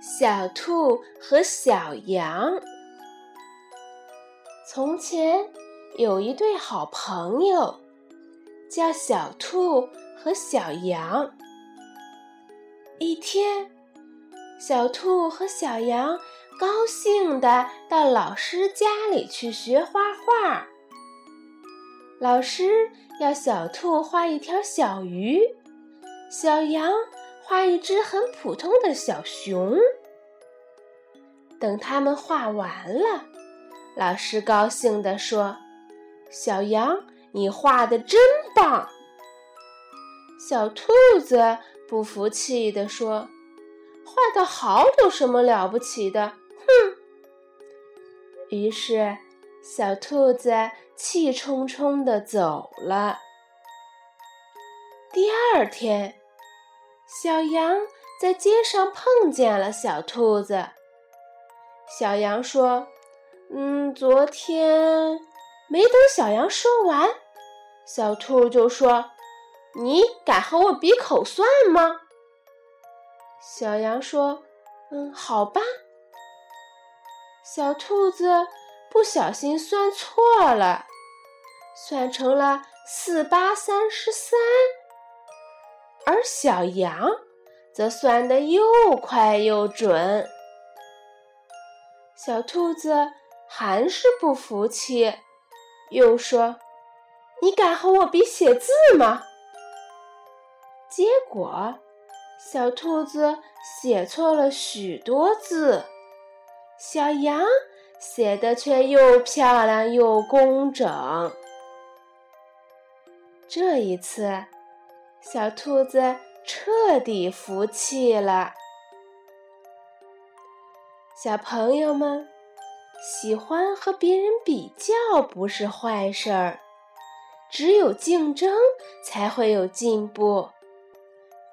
小兔和小羊。从前有一对好朋友，叫小兔和小羊。一天，小兔和小羊高兴地到老师家里去学画画。老师要小兔画一条小鱼，小羊画一只很普通的小熊。等他们画完了，老师高兴地说：“小羊，你画的真棒。”小兔子不服气地说：“画的好有什么了不起的？”哼！于是小兔子气冲冲地走了。第二天，小羊在街上碰见了小兔子。小羊说：“嗯，昨天……”没等小羊说完，小兔就说：“你敢和我比口算吗？”小羊说：“嗯，好吧。”小兔子不小心算错了，算成了四八三十三，而小羊则算得又快又准。小兔子还是不服气，又说：“你敢和我比写字吗？”结果，小兔子写错了许多字，小羊写的却又漂亮又工整。这一次，小兔子彻底服气了。小朋友们，喜欢和别人比较不是坏事儿，只有竞争才会有进步。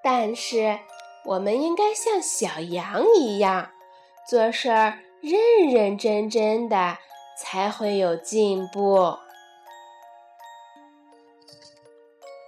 但是，我们应该像小羊一样，做事儿认认真真的，才会有进步。